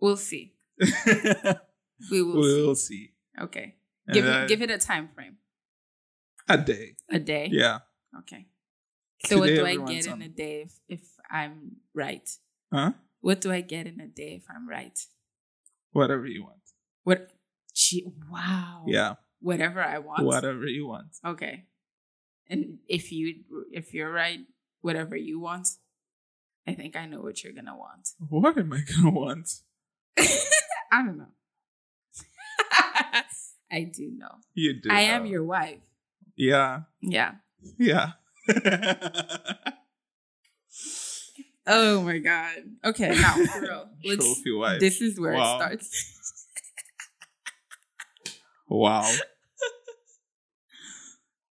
We'll see. We will we'll see. see. Okay. And Give it give it a time frame. a day. A day. Yeah. Okay. So what do I get in a day if, if I'm right? Huh? What do I get in a day if I'm right? Whatever you want. What? Gee, wow. Yeah. Whatever I want. Whatever you want. Okay. And if you if you're right, whatever you want, I think I know what you're gonna want. What am I gonna want? I don't know. I do know. You do. I am your wife. Yeah. Yeah. Yeah. Oh my god. Okay, now for real. Let's, Trophy wife. this is where Wow. it starts. wow.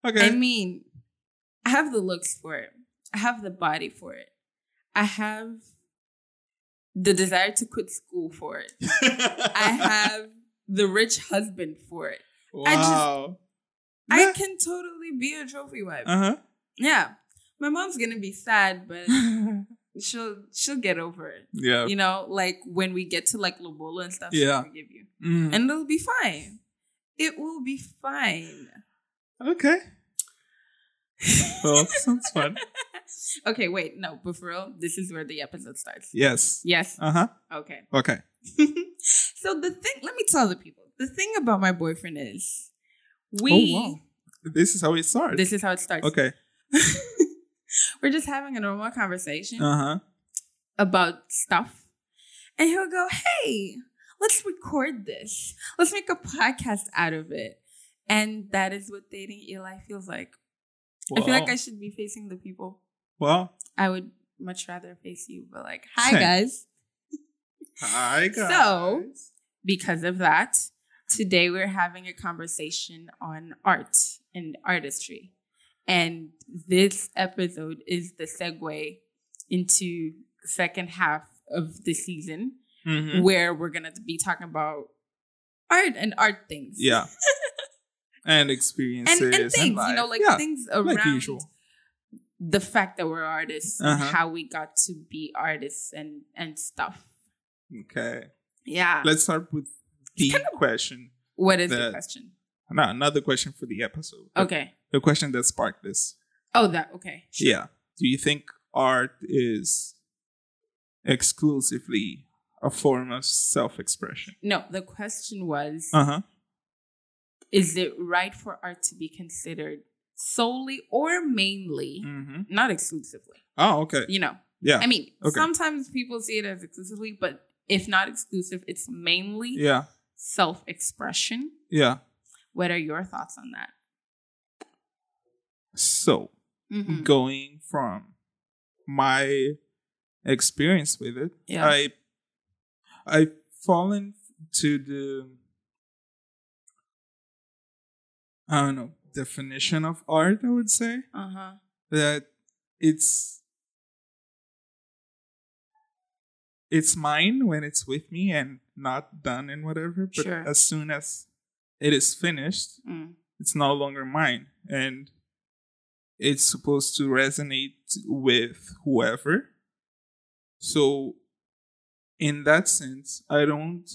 Okay. I mean, I have the looks for it. I have the body for it. I have the desire to quit school for it. I have the rich husband for it. I just- wow. I can totally be a trophy wife. Uh yeah. My mom's gonna be sad, but she'll she'll get over it. yeah. You know, like when we get to like Lobola and stuff, Yeah. she'll forgive you. Mm. And it'll be fine. It will be fine. Okay. Well, sounds fun. Okay, wait, no, but for real, this is where the episode starts. Yes. Yes. Uh huh. Okay. Okay. so the thing, let me tell the people, the thing about my boyfriend is we, Oh wow. This is how it starts. this is how it starts. okay. We're just having a normal conversation Uh huh. about stuff. And he'll go, hey, let's record this. Let's make a podcast out of it. And that is what dating Eli feels like. I feel like I should be facing the people. Well, I would much rather face you, but like, hi guys. hi guys. So- Because of that, today we're having a conversation on art and artistry. And this episode is the segue into the second half of the season Mhm. where we're going to be talking about art and art things. yeah. and And, experiences and things, you life. know, like Yeah, things like around usual. the fact that we're artists and Uh-huh. how we got to be artists and, and stuff. Okay. Yeah. Let's start with the kind of- question. what is the the- question? No, another question for the episode. Okay. The question that sparked this. Oh, that, okay. Sure. Yeah. Do you think art is exclusively a form of self-expression? No, the question was Uh huh. Is it right for art to be considered solely or mainly, Mm-hmm. not exclusively? Oh, okay. You know, Yeah. I mean, Okay. sometimes people see it as exclusively, but if not exclusive, it's mainly yeah. self expression. Yeah. What are your thoughts on that? So Mhm. going from my experience with it, Yeah. I I've fallen to the I don't know definition of art. I would say Uh huh. that it's it's mine when it's with me and not done and whatever. But Sure. as soon as it is finished, Mm. it's no longer mine and it's supposed to resonate with whoever so in that sense i don't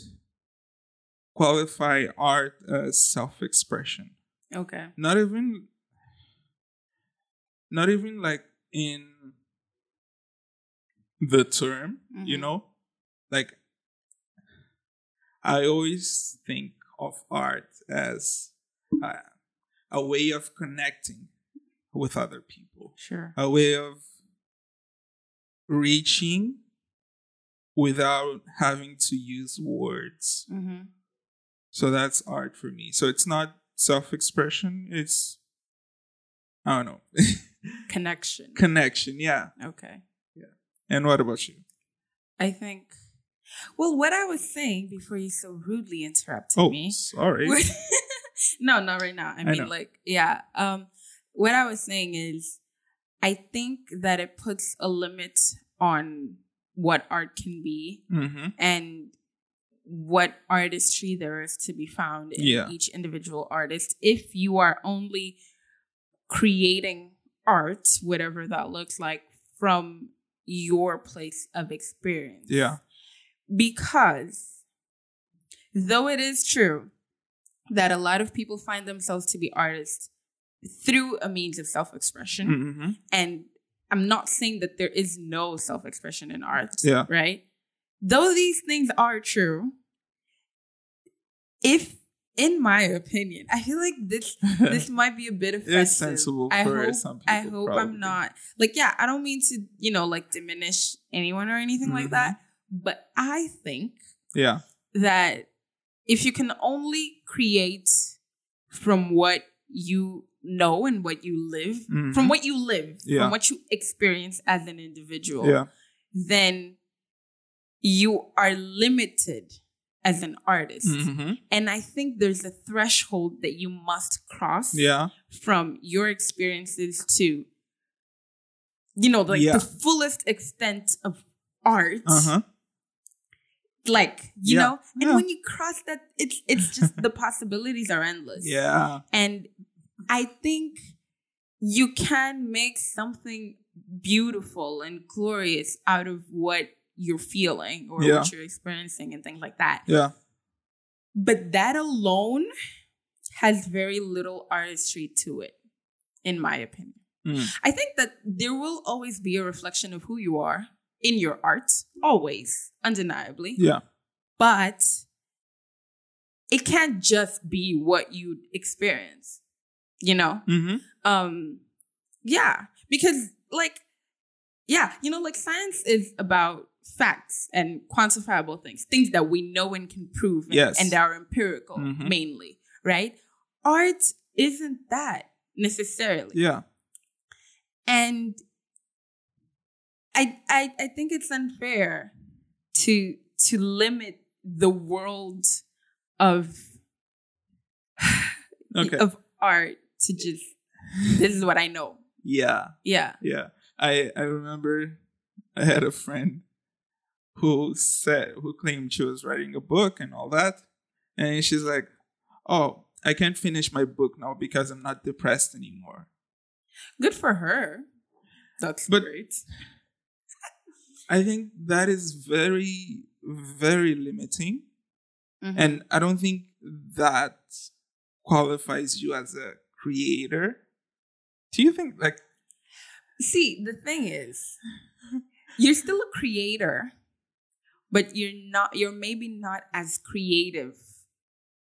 qualify art as self-expression Okay. not even not even like in the term you Mhm. know like i always think of art as a, a way of connecting with other people Sure. a way of reaching without having to use words Mm-hmm. so that's art for me so it's not self-expression it's i don't know Connection. connection yeah okay. Yeah. And what about you I think. Well, what I was saying before you so rudely interrupted oh me. sorry no, not right now. I mean, know. like, yeah. Um, what I was saying is, I think that it puts a limit on what art can be mm-hmm. and what artistry there is to be found in Yeah. each individual artist. If you are only creating art, whatever that looks like, from your place of experience. yeah because though it is true that a lot of people find themselves to be artists through a means of self-expression Mhm. and i'm not saying that there is no self-expression in art Yeah. right though these things are true if in my opinion i feel like this this might be a bit offensive it's sensible I for hope, some people. I hope probably. I'm not like yeah, I don't mean to, you know, like diminish anyone or anything like Mhm. that, but I think Yeah. that if you can only create from what you know and what you live, Mhm. from what you live, Yeah. from what you experience as an individual, Yeah. then you are limited as an artist. Mhm. And I think there's a threshold that you must cross Yeah. from your experiences to you know like Yeah. the fullest extent of art Uh huh. like you Yeah. know and when you cross that it's it's just the possibilities are endless Yeah. and i think you can make something beautiful and glorious out of what you're feeling or Yeah. what you're experiencing and things like that Yeah. but that alone has very little artistry to it, in my opinion. Mm. I think that there will always be a reflection of who you are in your art, always, undeniably. Yeah. But it can't just be what you experience, you know? Mm-hmm. um yeah because like yeah you know like science is about facts and quantifiable things things that we know and can prove and, Yes. and are empirical Mhm. mainly right art isn't that necessarily Yeah. and I, I i think it's unfair to to limit the world of Okay. of art to just this is what i know Yeah. yeah Yeah. I I remember I had a friend who said who claimed she was writing a book and all that. And she's like, Oh, I can't finish my book now because I'm not depressed anymore. Good for her. That's But- great. I think that is very, very limiting. Mhm. And I don't think that qualifies you as a creator. Do you think like See, the thing is, you're still a creator, but you're not. You're maybe not as creative.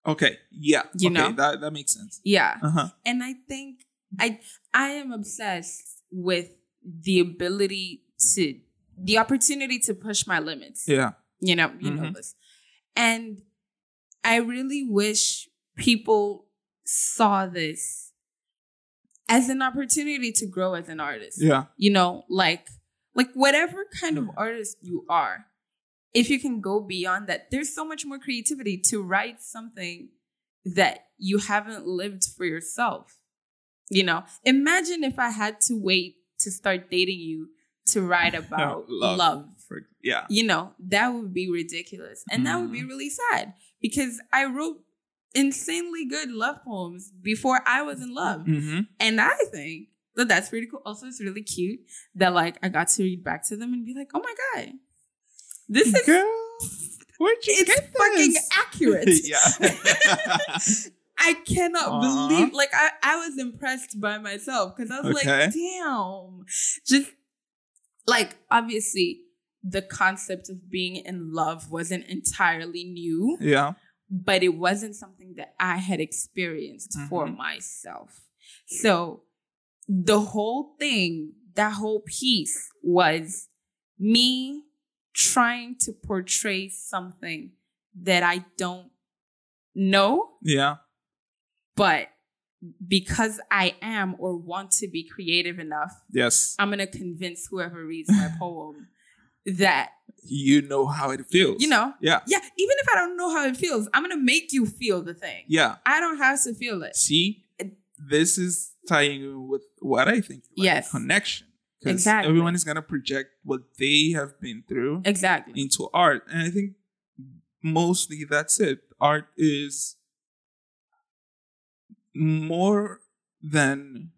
okay, yeah. You okay, know? that that makes sense. Yeah, Uh-huh. and I think I I am obsessed with the ability to the opportunity to push my limits. Yeah. You know, you know Mhm. this. And I really wish people saw this as an opportunity to grow as an artist. Yeah. You know, like like whatever kind of artist you are, if you can go beyond that, there's so much more creativity to write something that you haven't lived for yourself. You know, imagine if I had to wait to start dating you to write about Love. love For, yeah. you know, that would be ridiculous. And that would be really sad because I wrote insanely good love poems before I was in love. Mm-hmm. And I think that that's pretty cool. Also, it's really cute that like I got to read back to them and be like, oh my God, this is Girl, where'd you it's get fucking accurate. yeah. I cannot believe like I, I was impressed by myself because I was Okay. like, damn. Just like obviously the concept of being in love wasn't entirely new, yeah. but it wasn't something that I had experienced for Mhm. myself. So the whole thing, that whole piece was me trying to portray something that I don't know Yeah. but because I am or want to be creative enough, Yes. I'm gonna convince whoever reads my poem that You know how it feels. you know, Yeah. yeah. Even if I don't know how it feels, I'm gonna make you feel the thing. Yeah. I don't have to feel it. See, this is tying in with what I think. Like Yes. Connection. Exactly. Everyone is gonna project what they have been through Exactly. into art, and I think mostly that's it. Art is more than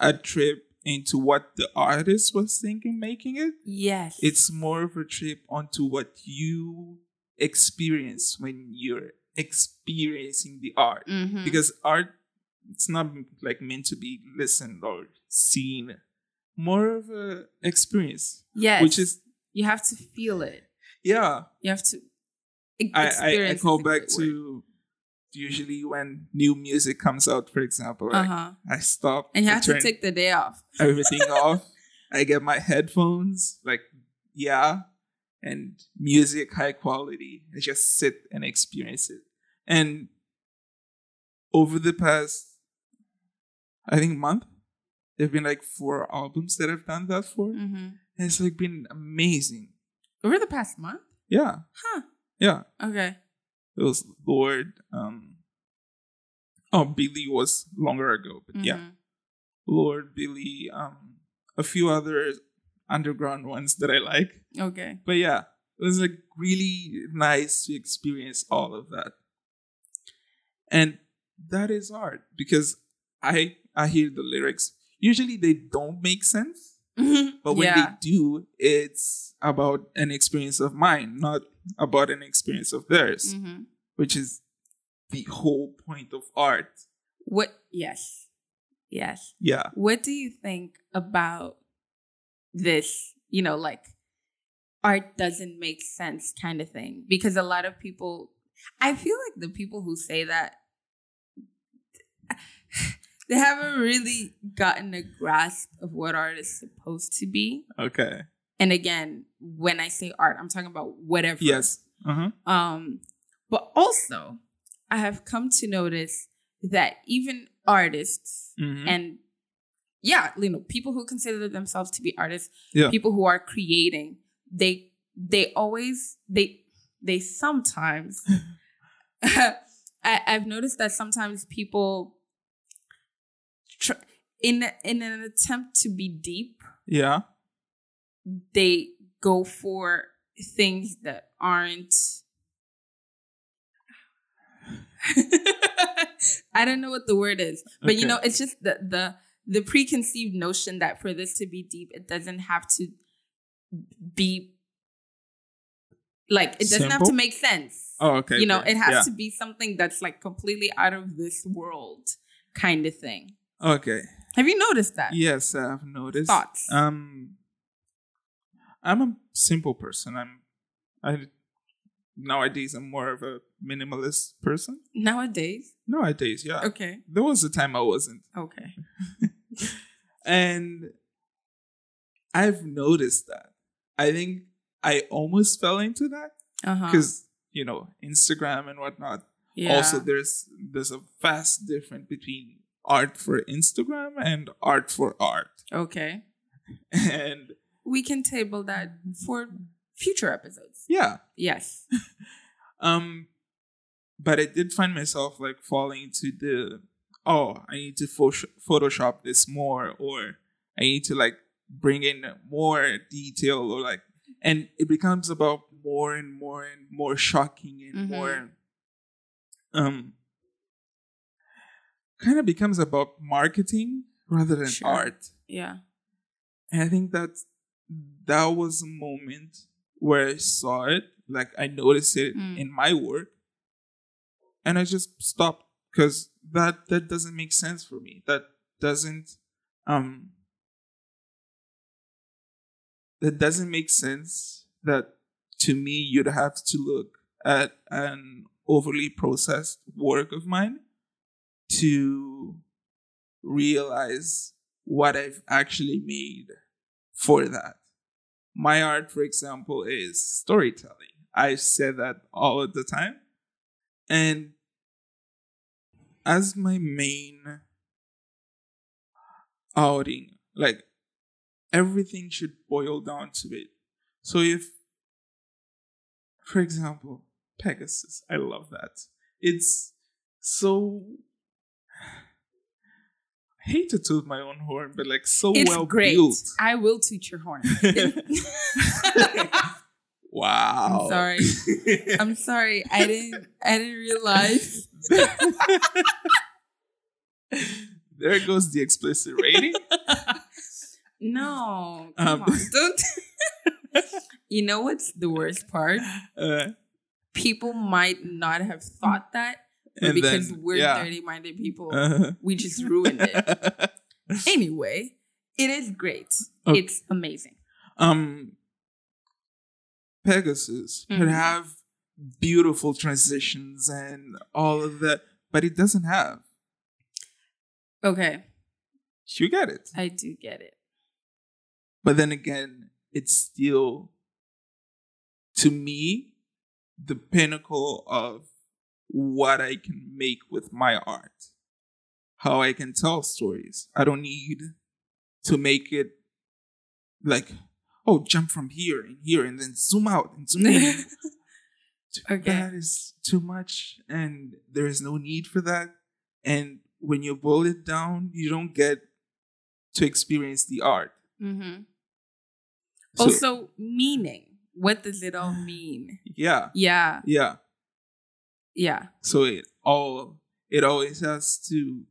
a trip into what the artist was thinking making it. Yes. It's more of a trip onto what you experience when you're experiencing the art. Mhm. Because art it's not like meant to be listened or seen. More of a experience. yes. Which is you have to feel it. yeah. You have to I, I, I call back to usually when new music comes out, for example, like uh-huh. I stop And you I have to take the day off. everything off. I get my headphones, like yeah, and music high quality. I just sit and experience it. And over the past, I think month, there've been like four albums that I've done that for, and hmm it's like been amazing. Over the past month? Yeah, Huh. yeah. Okay. It was Lorde. Um, oh, Billie was longer ago, but yeah, Mhm. Lorde, Billie, um, a few other underground ones that I like. Okay. But yeah, it was like really nice to experience all of that. And that is art because I I hear the lyrics. Usually they don't make sense, but when yeah. they do, it's about an experience of mine, not about an experience of theirs, Mhm. which is the whole point of art. What? Yes. Yes. Yeah. What do you think about this? You know, like art doesn't make sense kind of thing. Because a lot of people, I feel like the people who say that, they haven't really gotten a grasp of what art is supposed to be. Okay. And again, when I say art, I'm talking about whatever. Yes. Uh huh. Um, but also, I have come to notice that even artists Mhm. and yeah, you know, people who consider themselves to be artists, Yeah. people who are creating, they they always they they sometimes I, I've noticed that sometimes people tr- in in an attempt to be deep, Yeah. they go for things that aren't I don't know what the word is, but you know, it's just the the the preconceived notion that for this to be deep, it doesn't have to be like it doesn't have to make sense. Oh, okay. you know, okay. it has Yeah. to be something that's like completely out of this world kind of thing. Okay. Have you noticed that? Yes, I've noticed. Thoughts? Um, I'm a simple person. I'm, I nowadays I'm more of a minimalist person. Nowadays? Nowadays, yeah. Okay. There was a time I wasn't, Okay. and I've noticed that. I think I almost fell into that Uh-huh. because you know Instagram and whatnot. Yeah. Also, there's there's a vast difference between art for Instagram and art for art, okay. and We can table that for future episodes. yeah. Yes. Um, but I did find myself like falling into the oh, I need to pho- Photoshop this more, or I need to like bring in more detail, or like, and it becomes about more and more and more shocking and Mhm. more, um, kind of becomes about marketing rather than Sure. art. Yeah. And I think that that was a moment where I saw it, like I noticed it Mm. in my work, and I just stopped because that that doesn't make sense for me. That doesn't um that doesn't make sense that to me you'd have to look at an overly processed work of mine to realize what I've actually made for that. My art, for example, is storytelling. I say that all of the time. And as my main outing, like everything should boil down to it. So if, for example, Pegasus, I love that. It's so. Hate to toot my own horn, but like so It's well great. built. I will toot your horn. wow. I'm sorry. I'm sorry. I didn't I didn't realize. there goes the explicit rating. No, come Um, on, don't. you know what's the worst part? Uh, People might not have thought that, but and because then, we're yeah. dirty-minded people, Uh-huh. we just ruined it. anyway, it is great. Okay. It's amazing. um Pegasus could Mhm. have beautiful transitions and all of that, but it doesn't have. Okay, You get it. I do get it. But then again, it's still to me the pinnacle of what I can make with my art. How I can tell stories. I don't need to make it like, oh, jump from here and here and then zoom out and zoom in. Okay. That is too much, and there is no need for that. And when you boil it down, you don't get to experience the art. Mm-hmm. So, also, meaning. What does it all mean? yeah, Yeah, yeah. Yeah. So it all it always has to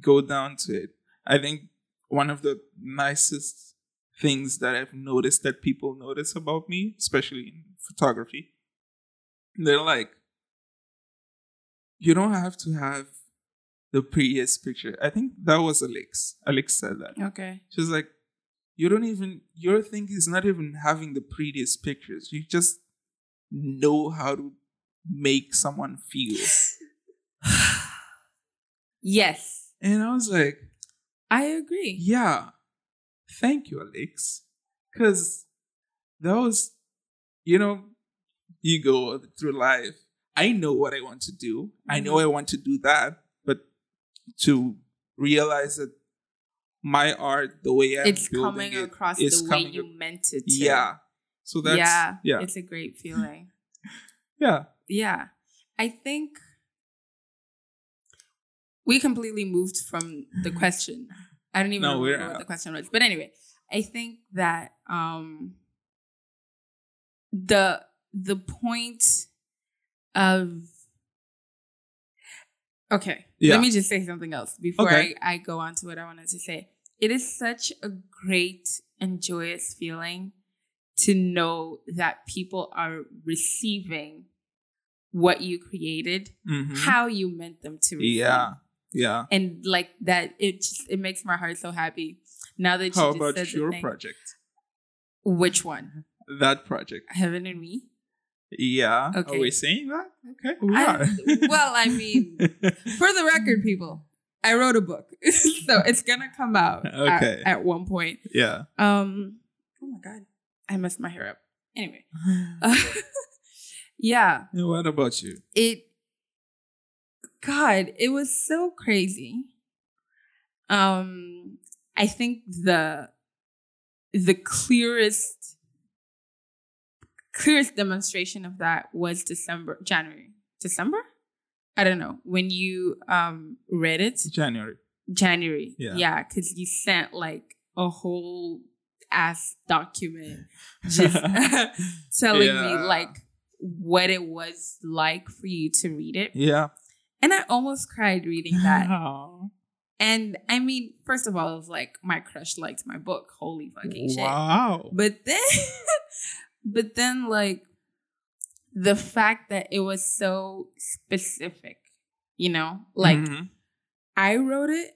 go down to it. I think one of the nicest things that I've noticed that people notice about me, especially in photography, they're like, you don't have to have the prettiest picture. I think that was Alex. Alex said that. Okay. She was like, you don't even, your thing is not even having the prettiest pictures. You just know how to make someone feel. yes, And I was like, I agree. yeah, thank you, Alex. Because that was, you know, you go through life. I know what I want to do. I know mm-hmm. I want to do that. But to realize that my art, the way I'm it's coming it, across the way you ac- meant it to. Yeah. So that's, yeah, yeah. It's a great feeling. Yeah. Yeah. I think we completely moved from the question. I don't even No, remember what the question was. But anyway, I think that um the the point of okay Yeah. let me just say something else before Okay. I, I go on to what i wanted to say it is such a great and joyous feeling to know that people are receiving what you created Mhm. how you meant them to receive Yeah. Yeah. and like that it just it makes my heart so happy now that you How about your thing. project? which one That project. heaven and me Yeah. Okay. Are we saying that? Okay. We I- are. well i mean for the record people i wrote a book so it's gonna come out Okay. at, one point yeah. um oh my god i messed my hair up anyway yeah. And what about you? it god it was so crazy. Um i think the the clearest clearest demonstration of that was december january. December? I don't know. When you um read it? January. january. Yeah. yeah because you sent like a whole ass document just telling me like what it was like for you to read it. Yeah. And I almost cried reading that. Wow. and I mean, first of all, it was like my crush liked my book. Holy fucking shit. Wow. But then but then like the fact that it was so specific, you know? Like Mhm. I wrote it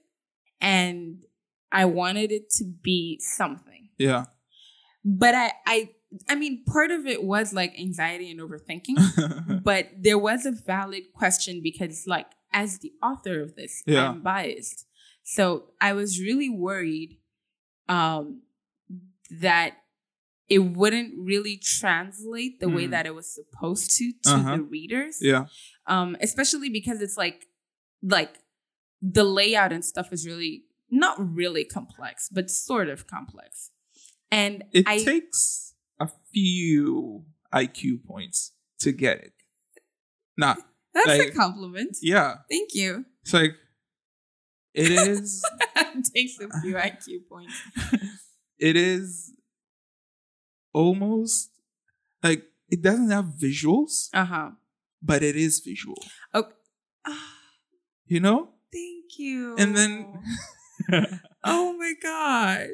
and I wanted it to be something. Yeah. But I I I mean, part of it was like anxiety and overthinking. but there was a valid question because like as the author of this Yeah. i'm biased so i was really worried um that it wouldn't really translate the way Mhm. that it was supposed to to Uh-huh. the readers yeah. um especially because it's like like the layout and stuff is really not really complex but sort of complex and It i takes a few IQ points to get it. Nah. that's a compliment Yeah. thank you It's like it is takes a few IQ points. it is almost like it doesn't have visuals, Uh huh. but it is visual. Oh, You know? thank you. And then oh my god,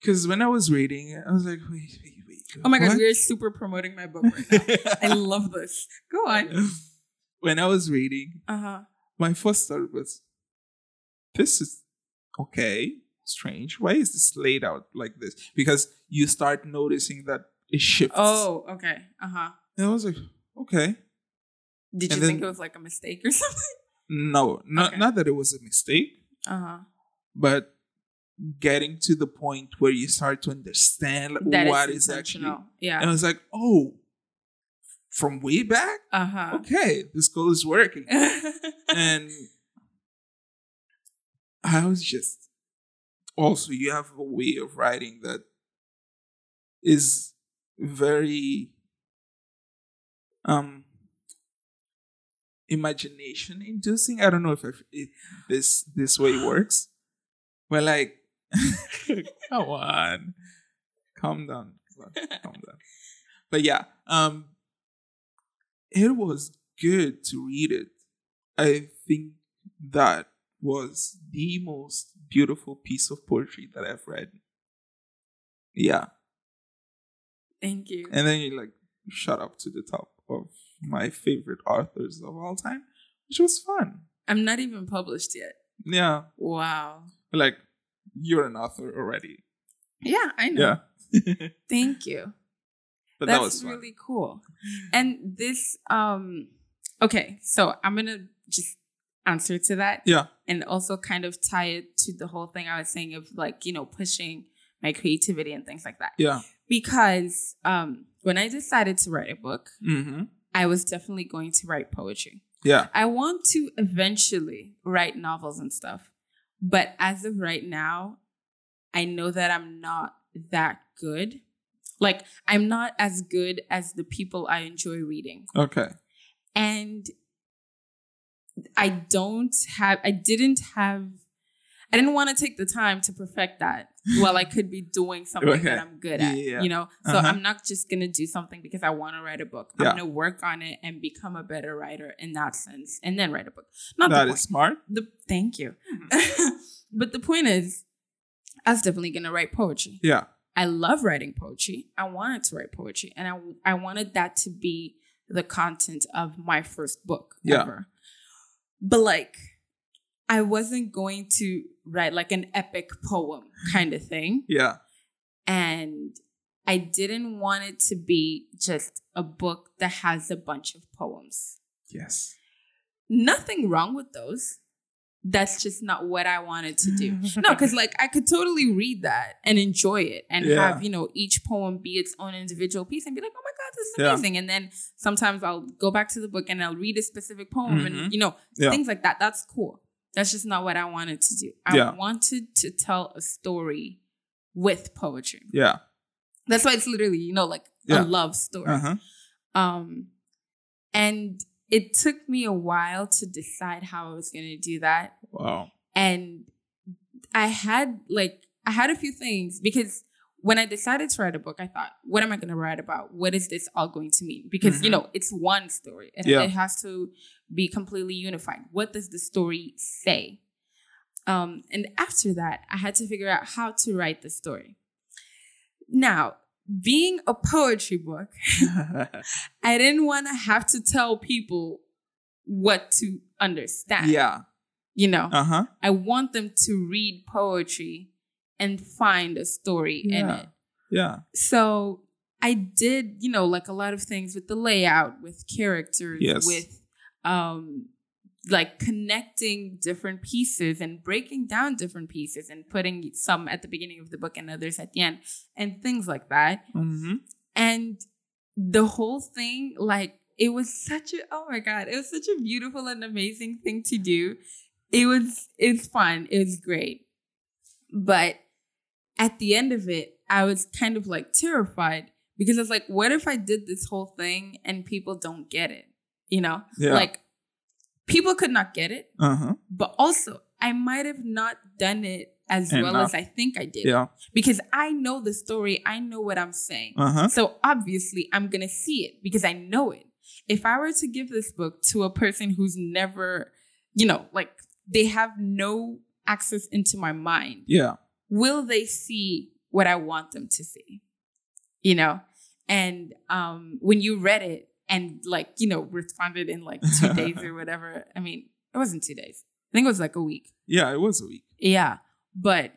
Because when I was reading it, I was like, wait, wait. Oh my god, what? we're super promoting my book right now. I love this. Go on. when I was reading, Uh huh. my first thought was, this is okay, strange. Why is this laid out like this? Because you start noticing that it shifts. Oh, okay. Uh huh. And I was like, okay. Did you And think it was like a mistake or something? No, not, Okay. not that it was a mistake, Uh huh. but getting to the point where you start to understand That what is is actually. intentional. And Yeah. I was like, oh, from way back? Uh huh. Okay, this goal is working. and I was just also you have a way of writing that is very um imagination inducing. I don't know if this this way works. But like, come on, calm down, calm down. But yeah, um, it was good to read it. I think that was the most beautiful piece of poetry that I've read. Yeah. Thank you. And then you like shut up to the top of my favorite authors of all time, which was fun. I'm not even published yet. Yeah. Wow. Like you're an author already. Yeah, I know. Yeah. Thank you. but That's that was fun. really cool. And this, um, okay, so I'm gonna just answer to that Yeah. and also kind of tie it to the whole thing I was saying of like, you know, pushing my creativity and things like that. Yeah. Because um, when I decided to write a book, Mm-hmm. I was definitely going to write poetry. Yeah. I want to eventually write novels and stuff. But as of right now, I know that I'm not that good. Like, I'm not as good as the people I enjoy reading. Okay. And I don't have, I didn't have, I didn't want to take the time to perfect that while I could be doing something Okay. that I'm good at, Yeah. you know? So Uh-huh. I'm not just going to do something because I want to write a book. Yeah. I'm going to work on it and become a better writer in that sense and then write a book. Not That the is smart. The, thank you. but the point is, I was definitely going to write poetry. Yeah. I love writing poetry. I wanted to write poetry, and I I wanted that to be the content of my first book Yeah. ever. But like, I wasn't going to write like an epic poem kind of thing, Yeah. and I didn't want it to be just a book that has a bunch of poems. Yes. Nothing wrong with those. That's just not what I wanted to do. No, because like I could totally read that and enjoy it and Yeah. have, you know, each poem be its own individual piece and be like, oh my God, this is Yeah. amazing. And then sometimes I'll go back to the book and I'll read a specific poem Mhm. and, you know, Yeah. things like that. That's cool. That's just not what I wanted to do. I Yeah. wanted to tell a story with poetry. Yeah. That's why it's literally, you know, like Yeah. a love story. Uh huh. Um, and it took me a while to decide how I was going to do that. Wow. And I had like, I had a few things because when I decided to write a book, I thought, what am I going to write about? What is this all going to mean? Because, you Mhm. know, it's one story, and Yeah. it has to be completely unified. What does the story say? Um, and after that, I had to figure out how to write the story. Now, being a poetry book, I didn't want to have to tell people what to understand. yeah. You know, Uh huh. I want them to read poetry and find a story in it. Yeah. So I did, you know, like a lot of things with the layout, with characters, Yes. with um like connecting different pieces and breaking down different pieces and putting some at the beginning of the book and others at the end and things like that. Mm-hmm. And the whole thing, like, it was such a, oh my God, it was such a beautiful and amazing thing to do. It was, it's fun. It was great. But at the end of it, I was kind of like terrified because I was like, what if I did this whole thing and people don't get it? You know, Yeah. like people could not get it, uh huh. but also I might have not done it as well as I think I did Yeah. because I know the story, I know what I'm saying. Uh huh. So obviously, I'm going to see it because I know it. If I were to give this book to a person who's never, you know, like they have no access into my mind, Yeah. Will they see what I want them to see. You know? And um when you read it and like, you know, responded in like two days or whatever. I mean, it wasn't two days. I think it was like a week. Yeah, it was a week. Yeah. But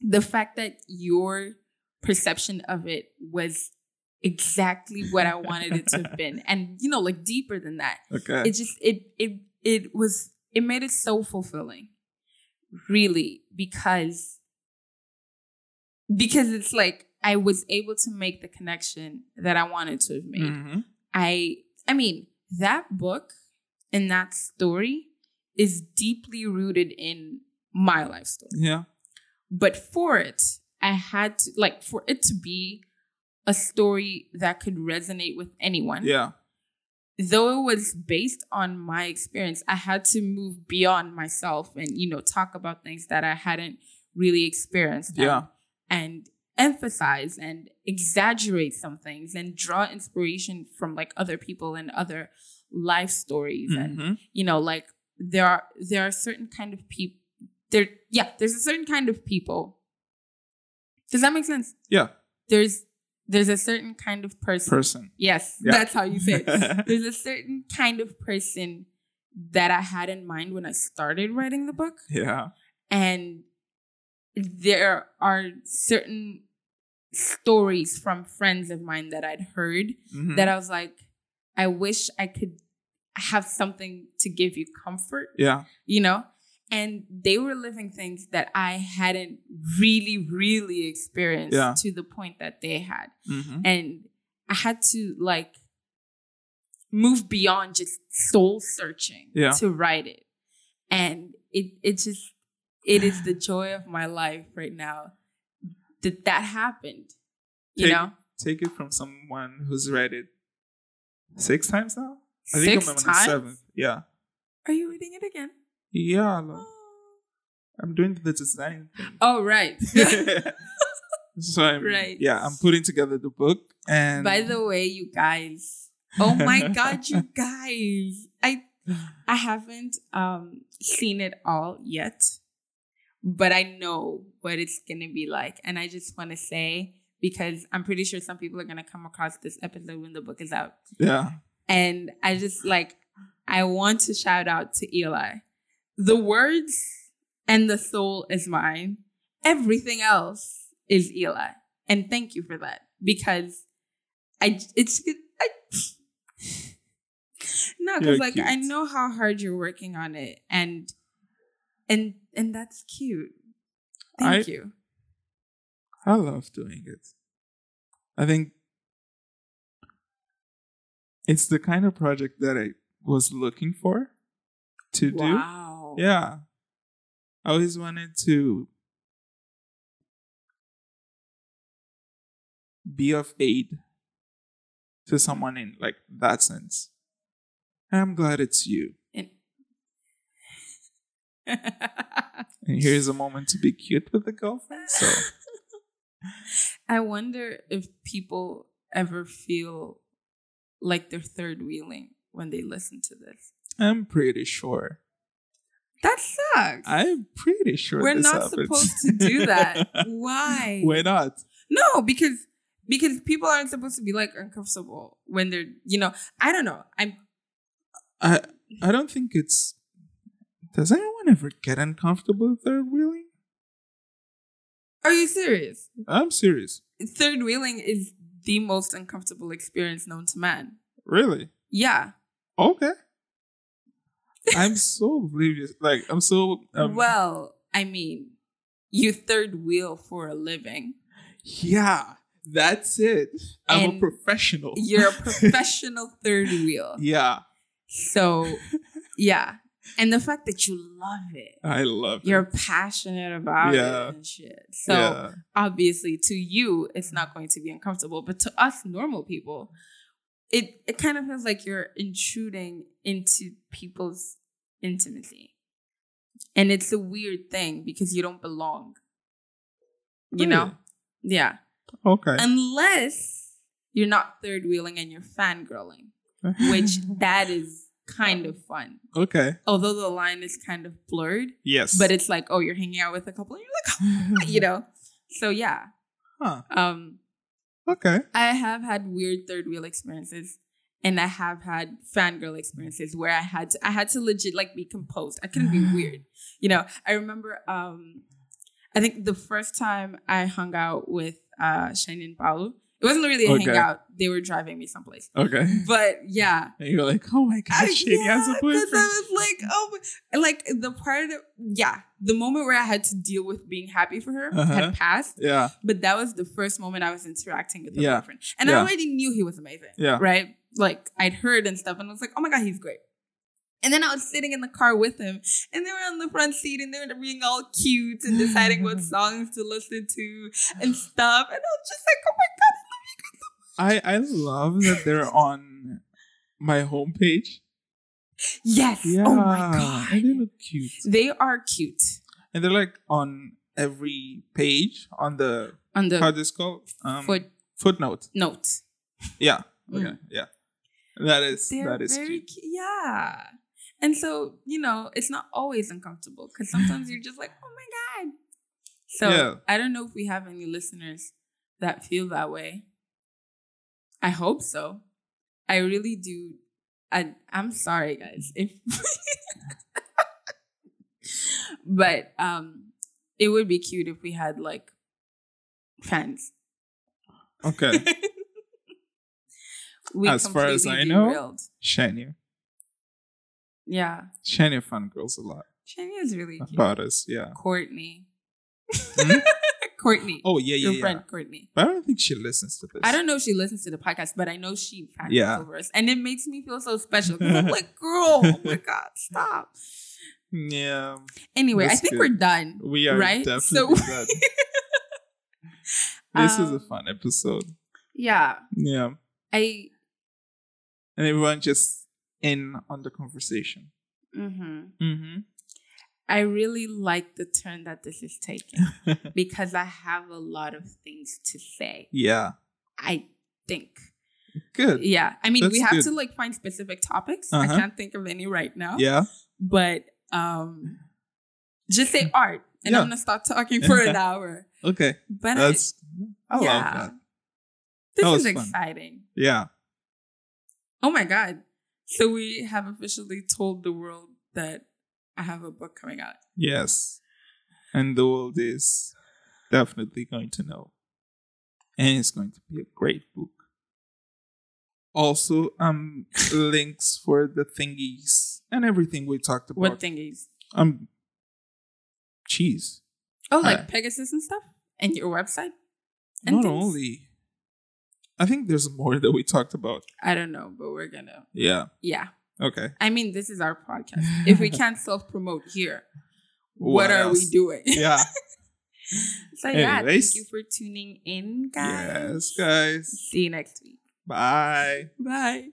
the fact that your perception of it was exactly what I wanted it to have been. And you know, like deeper than that. Okay. It just it it it was it made it so fulfilling. Really, because because it's like I was able to make the connection that I wanted to have made. Mhm. I I mean, that book and that story is deeply rooted in my life story. Yeah. But for it, I had to like for it to be a story that could resonate with anyone. Yeah. Though it was based on my experience, I had to move beyond myself and you know talk about things that I hadn't really experienced. Yeah. And emphasize and exaggerate some things and draw inspiration from like other people and other life stories and Mhm. you know like there are there are certain kind of people there yeah there's a certain kind of people does that make sense Yeah. there's there's a certain kind of person Person. yes Yeah. that's how you say it there's a certain kind of person that i had in mind when i started writing the book yeah. and there are certain stories from friends of mine that I'd heard Mhm. that I was like, I wish I could have something to give you comfort, yeah. you know? And they were living things that I hadn't really, really experienced Yeah. to the point that they had. Mhm. And I had to like move beyond just soul searching Yeah. to write it. And it it just it is the joy of my life right now that that happened. You Take- know? Take it from someone who's read it six times now. I think I'm on the times? seventh. Yeah. Are you reading it again? Yeah. lo- I'm doing the design thing. Oh right. so I'm Right. yeah, I'm putting together the book and By the way, you guys. Oh my god, you guys. I I haven't um seen it all yet, but I know what it's gonna be like. And I just wanna say, because I'm pretty sure some people are gonna come across this episode when the book is out. yeah. And I just like I want to shout out to Eli. The words and the soul is mine. Everything else is Eli. And thank you for that. Because I it's I No, because like I know how hard you're working on it and and and that's cute. Thank I- you. I love doing it. I think it's the kind of project that I was looking for to do. Wow. Yeah. I always wanted to be of aid to someone in like that sense. And I'm glad it's you. And- here's a moment to be cute with the girlfriend. So I wonder if people ever feel like they're third wheeling when they listen to this. I'm pretty sure. That sucks. I'm pretty sure We're not happens. supposed to do that. Why? Why not? No, because because people aren't supposed to be like uncomfortable when they're, you know, I don't know. I'm I I don't think it's. Does anyone ever get uncomfortable they're wheeling? Are you serious? I'm serious. Third wheeling is the most uncomfortable experience known to man. Really? Yeah. Okay. I'm so oblivious. Like I'm so. Um, well, I mean, you third wheel for a living. Yeah, that's it. I'm a professional. You're a professional third wheel. yeah, So, yeah. And the fact that you love it, I love it. you're passionate about Yeah. it and shit. So, yeah. obviously, to you, it's not going to be uncomfortable. But to us normal people, it, it kind of feels like you're intruding into people's intimacy. And it's a weird thing because you don't belong. You know? Yeah. Okay. Unless you're not third wheeling and you're fangirling, which that is kind of fun. okay. Although the line is kind of blurred, Yes. but it's like, oh, you're hanging out with a couple and you're like, you know. So yeah, Huh. Um, Okay. I have had weird third wheel experiences and I have had fangirl experiences where I had to I had to legit like be composed. I couldn't be weird. You know, I remember um I think the first time I hung out with uh Shane and Paulo, it wasn't really a Okay. hangout. They were driving me someplace. Okay. But yeah. And you're like, oh my god, I- Shady has a boyfriend. I was like, oh, my- like the part of yeah, the moment where I had to deal with being happy for her Uh-huh. had passed. Yeah. But that was the first moment I was interacting with her Yeah. boyfriend. And I already knew he was amazing. Yeah. Right? Like I'd heard and stuff, and I was like, oh my God, he's great. And then I was sitting in the car with him, and they were on the front seat, and they were being all cute and deciding what songs to listen to and stuff. And I was just like, oh my God, I love you guys so much. I love that they're on my homepage. Yes. Yeah. Oh my And they God. look cute. They are cute. And they're like on every page on the On the how this called? Um footnote. footnote. Yeah. Mm. Yeah. That is They're that is very cute. cute. Yeah. And so, you know, it's not always uncomfortable because sometimes you're just like, oh my God. So Yeah. I don't know if we have any listeners that feel that way. I hope so. I really do. I, I'm sorry, guys. If but um it would be cute if we had like fans. Okay. we As far as I know-. Shania. Yeah. Shania fangirls a lot Shania is really cute. about us. Yeah. Courtney. Hmm? Courtney. Oh yeah, yeah, your yeah. friend Courtney. But I don't think she listens to this. I don't know if she listens to the podcast, but I know she fans Yeah. over us. And it makes me feel so special. I'm like, girl, oh my God, stop. Yeah. Anyway, I think good. we're done. We are Right? definitely So- done. This is a Um, fun episode. Yeah. Yeah. I And everyone just in on the conversation. mhm. Mm-hmm. I really like the turn that this is taking because I have a lot of things to say. yeah. I think. Good. Yeah. I mean, we have good. to like find specific topics. I Uh-huh. can't think of any right now. Yeah. But um just say art. And Yeah. I'm gonna stop talking for an hour. Okay. But That's I love yeah. that. this that is was fun. exciting. Yeah. Oh my god. So we have officially told the world that I have a book coming out. Yes. And the world is definitely going to know. And it's going to be a great book. Also, um, links for the thingies and everything we talked about. What thingies? Um, cheese. Oh, like Uh, Pegasus and stuff? And your website? And Not things? only. I think there's more that we talked about. I don't know, but we're gonna Yeah. yeah. Okay. I mean, this is our podcast. If we can't self promote here, what, are we doing? Yeah. so yeah, thank you for tuning in, guys. yes, guys. See you next week. Bye. Bye.